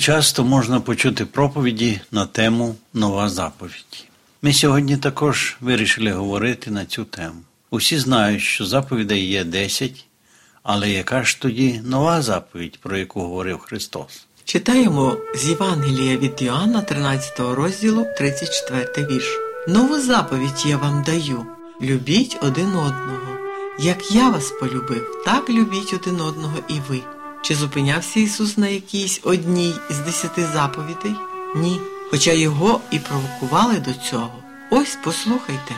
часто можна почути проповіді на тему Нова заповідь. Ми сьогодні також вирішили говорити на цю тему. Усі знають, що заповідей є 10, але яка ж тоді нова заповідь, про яку говорив Христос? Читаємо з Євангелія від Йоанна 13 розділу 34 вірш. Нову заповідь я вам даю: любіть один одного. Як я вас полюбив, так любіть один одного і ви. Чи зупинявся Ісус на якійсь одній з десяти заповідей? Ні. Хоча його і провокували до цього. Ось послухайте.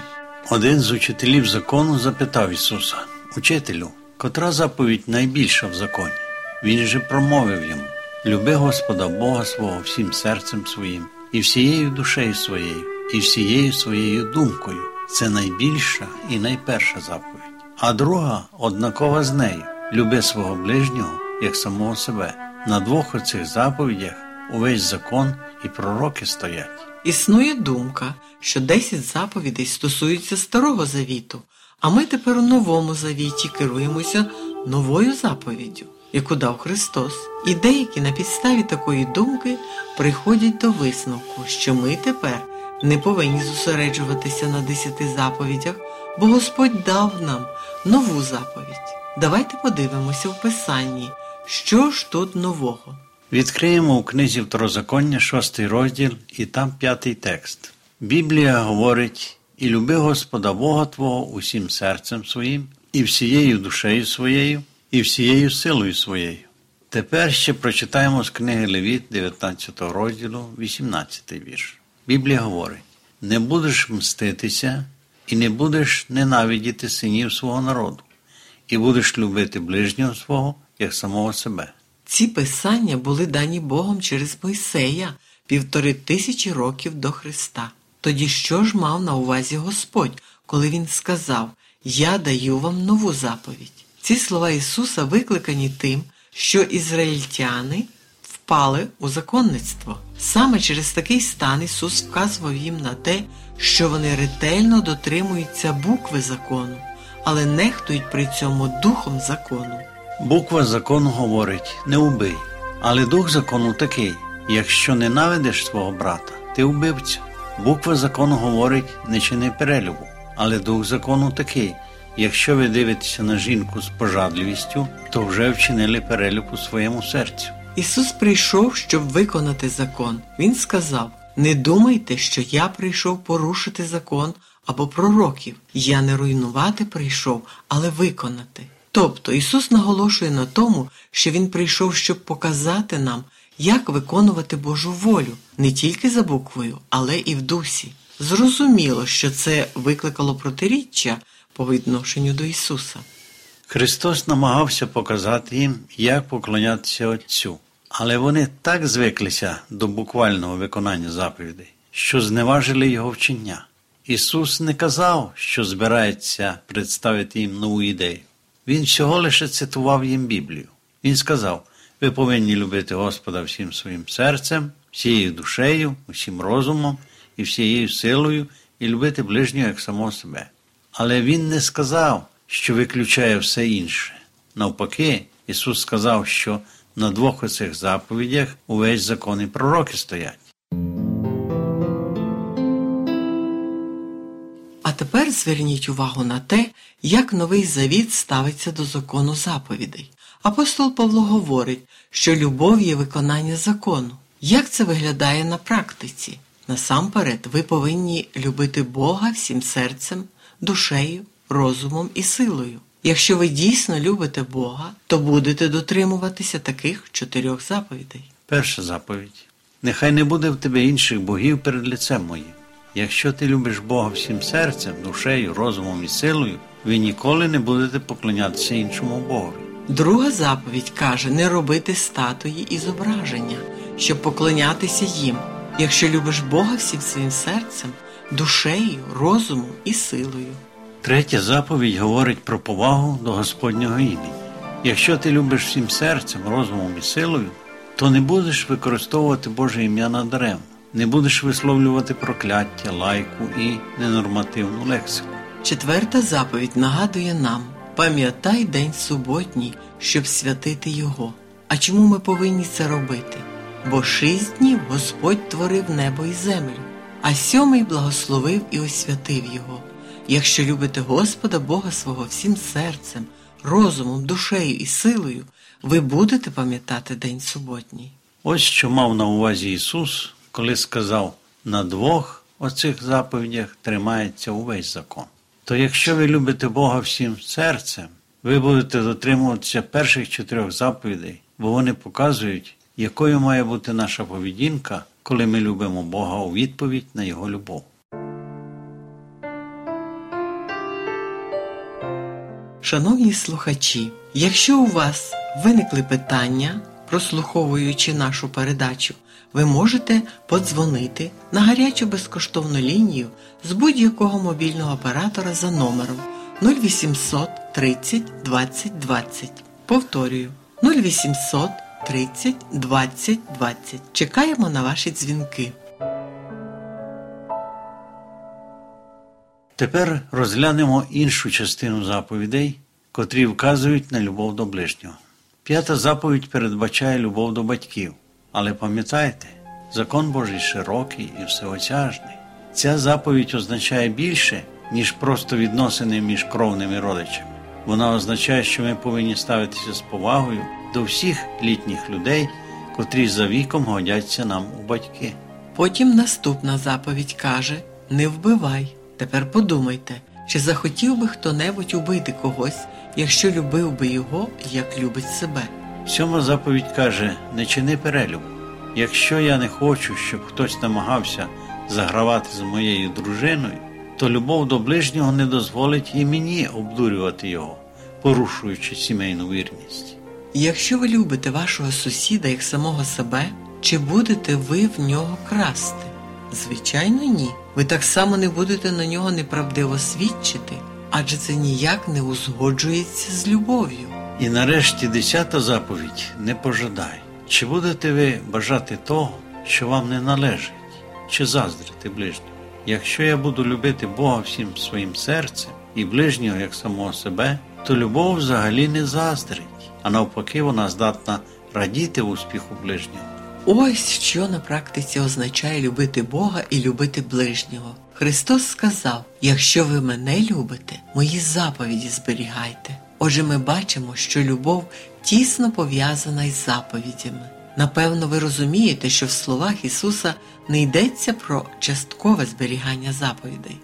Один з учителів закону запитав Ісуса, Учителю, котра заповідь найбільша в законі? Він же промовив йому Люби Господа Бога свого всім серцем своїм, і всією душею своєю, і всією своєю думкою. Це найбільша і найперша заповідь. А друга однакова з нею люби свого ближнього як самого себе. На двох оцих заповідях увесь закон і пророки стоять. Існує думка, що 10 заповідей стосуються Старого Завіту, а ми тепер у новому завіті керуємося новою заповіддю, яку дав Христос. І деякі на підставі такої думки приходять до висновку, що ми тепер не повинні зосереджуватися на 10 заповідях, бо Господь дав нам нову заповідь. Давайте подивимося в Писанні, що ж тут нового. Відкриємо у книзі Второзаконня, шостий розділ, і там п'ятий текст. Біблія говорить: і люби Господа Бога Твого усім серцем своїм, і всією душею своєю, і всією силою своєю. Тепер ще прочитаємо з книги Левіт, 19 розділу, 18 вірш. Біблія говорить: не будеш мститися і не будеш ненавидіти синів свого народу, і будеш любити ближнього свого самого себе. Ці писання були дані Богом через Мойсея півтори тисячі років до Христа. Тоді що ж мав на увазі Господь, коли Він сказав Я даю вам нову заповідь? Ці слова Ісуса викликані тим, що ізраїльтяни впали у законництво. Саме через такий стан Ісус вказував їм на те, що вони ретельно дотримуються букви закону, але нехтують при цьому духом закону. Буква закону говорить не убий, але дух закону такий: якщо ненавидиш свого брата, ти вбивця. Буква закону говорить не чини перелюбу, але дух закону такий. Якщо ви дивитеся на жінку з пожадливістю, то вже вчинили перелюб у своєму серцю. Ісус прийшов, щоб виконати закон. Він сказав: Не думайте, що я прийшов порушити закон або пророків. Я не руйнувати прийшов, але виконати. Тобто Ісус наголошує на тому, що Він прийшов, щоб показати нам, як виконувати Божу волю не тільки за буквою, але і в дусі. Зрозуміло, що це викликало протиріччя по відношенню до Ісуса. Христос намагався показати їм, як поклонятися Отцю, але вони так звиклися до буквального виконання заповідей, що зневажили його вчення. Ісус не казав, що збирається представити їм нову ідею. Він всього лише цитував їм Біблію. Він сказав: ви повинні любити Господа всім своїм серцем, всією душею, усім розумом і всією силою, і любити ближнього як самого себе. Але Він не сказав, що виключає все інше. Навпаки, Ісус сказав, що на двох оцих заповідях увесь закон і пророки стоять. Зверніть увагу на те, як новий завіт ставиться до закону заповідей. Апостол Павло говорить, що любов є виконання закону. Як це виглядає на практиці? Насамперед, ви повинні любити Бога всім серцем, душею, розумом і силою. Якщо ви дійсно любите Бога, то будете дотримуватися таких чотирьох заповідей. Перша заповідь. Нехай не буде в тебе інших богів перед лицем моїм. Якщо ти любиш Бога всім серцем, душею, розумом і силою, ви ніколи не будете поклонятися іншому Богові. Друга заповідь каже не робити статуї і зображення, щоб поклонятися їм. Якщо любиш Бога всім своїм серцем, душею, розумом і силою. Третя заповідь говорить про повагу до Господнього імені. Якщо ти любиш всім серцем, розумом і силою, то не будеш використовувати Боже ім'я надаремно. Не будеш висловлювати прокляття, лайку і ненормативну лексику. Четверта заповідь нагадує нам: пам'ятай день суботній, щоб святити його. А чому ми повинні це робити? Бо шість днів Господь творив небо і землю, а сьомий благословив і освятив його. Якщо любите Господа Бога свого всім серцем, розумом, душею і силою, ви будете пам'ятати день суботній. Ось що мав на увазі Ісус, коли сказав: на двох оцих заповідях тримається увесь закон. То якщо ви любите Бога всім серцем, ви будете дотримуватися перших чотирьох заповідей, бо вони показують, якою має бути наша поведінка, коли ми любимо Бога у відповідь на Його любов. Шановні слухачі, якщо у вас виникли питання, прослуховуючи нашу передачу, ви можете подзвонити на гарячу безкоштовну лінію з будь-якого мобільного оператора за номером 0800 30 20 20. Повторюю 0800 30 20 20. Чекаємо на ваші дзвінки. Тепер розглянемо іншу частину заповідей, котрі вказують на любов до ближнього. П'ята заповідь передбачає любов до батьків, але пам'ятайте, закон Божий широкий і всеосяжний. Ця заповідь означає більше, ніж просто відносини між кровними родичами. Вона означає, що ми повинні ставитися з повагою до всіх літніх людей, котрі за віком годяться нам у батьки. Потім наступна заповідь каже: Не вбивай. Тепер подумайте, чи захотів би хто-небудь убити когось, якщо любив би його, як любить себе. Сьома заповідь каже: не чини перелюбу. Якщо я не хочу, щоб хтось намагався загравати з моєю дружиною, то любов до ближнього не дозволить і мені обдурювати його, порушуючи сімейну вірність. Якщо ви любите вашого сусіда як самого себе, чи будете ви в нього красти? Звичайно, ні. Ви так само не будете на нього неправдиво свідчити, адже це ніяк не узгоджується з любов'ю. І нарешті десята заповідь не пожадай. Чи будете ви бажати того, що вам не належить, чи заздрити ближнього? Якщо я буду любити Бога всім своїм серцем і ближнього як самого себе, то любов взагалі не заздрить, а навпаки, вона здатна радіти успіху ближнього. Ось що на практиці означає любити Бога і любити ближнього. Христос сказав: якщо ви мене любите, мої заповіді зберігайте. Отже, ми бачимо, що любов тісно пов'язана із заповідями. Напевно, ви розумієте, що в словах Ісуса не йдеться про часткове зберігання заповідей.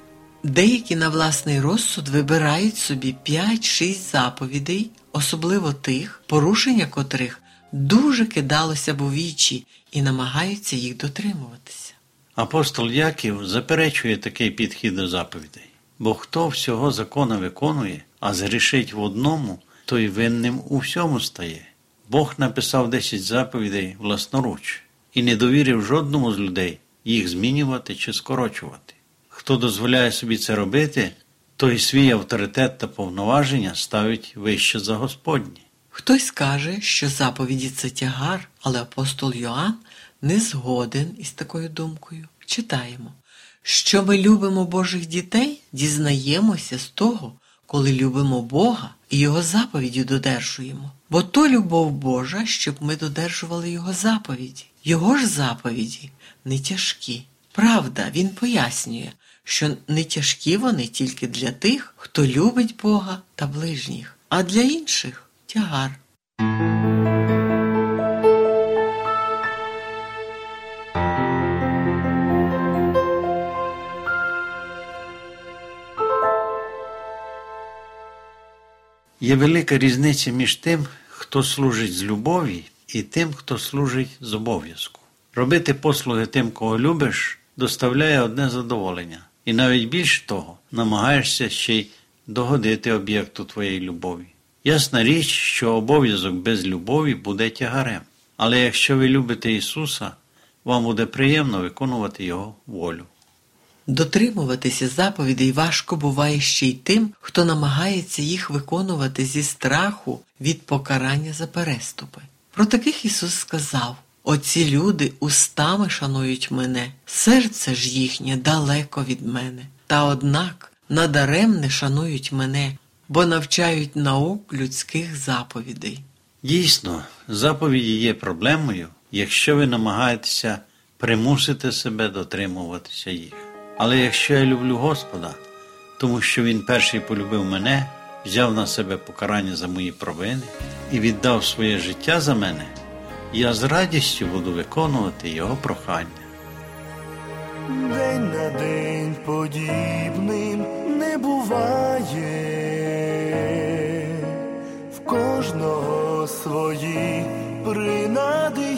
Деякі на власний розсуд вибирають собі 5-6 заповідей, особливо тих, порушення котрих дуже кидалося у вічі і намагаються їх дотримуватися. Апостол Яків заперечує такий підхід до заповідей, бо хто всього закона виконує, а згрішить в одному, той винним у всьому стає. Бог написав 10 заповідей власноруч і не довірив жодному з людей їх змінювати чи скорочувати. Хто дозволяє собі це робити, той свій авторитет та повноваження ставить вище за Господні. Хтось каже, що заповіді це тягар, але апостол Йоанн не згоден із такою думкою. Читаємо, що ми любимо Божих дітей, дізнаємося з того, коли любимо Бога і Його заповіді додержуємо. Бо то любов Божа, щоб ми додержували Його заповіді. Його ж заповіді не тяжкі. Правда, він пояснює, що не тяжкі вони тільки для тих, хто любить Бога та ближніх, а для інших тягар. Є велика різниця між тим, хто служить з любові, і тим, хто служить з обов'язку. Робити послуги тим, кого любиш, доставляє одне задоволення, і навіть більш того, намагаєшся ще й догодити об'єкту твоєї любові. Ясна річ, що обов'язок без любові буде тягарем. Але якщо ви любите Ісуса, вам буде приємно виконувати Його волю. Дотримуватися заповідей важко буває ще й тим, хто намагається їх виконувати зі страху від покарання за переступи. Про таких Ісус сказав: Оці люди устами шанують мене, серце ж їхнє далеко від мене. Та однак надаремне шанують мене, бо навчають наук людських заповідей. Дійсно, заповіді є проблемою, якщо ви намагаєтеся примусити себе дотримуватися їх. Але якщо я люблю Господа, тому що Він перший полюбив мене, взяв на себе покарання за мої провини і віддав своє життя за мене, я з радістю буду виконувати Його прохання. День на день подібним не буває, кожного свої принади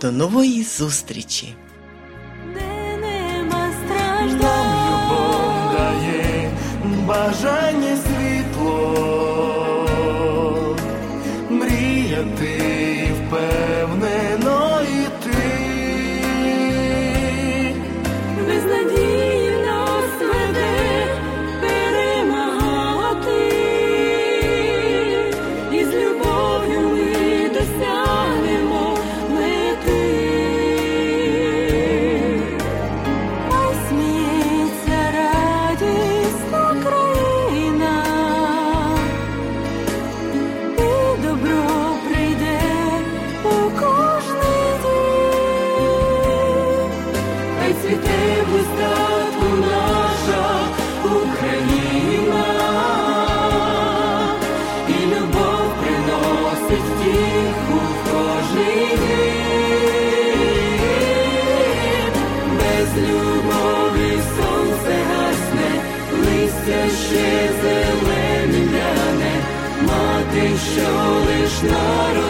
До нової зустрічі! де нема Нам любов дає бажання світло, Krishna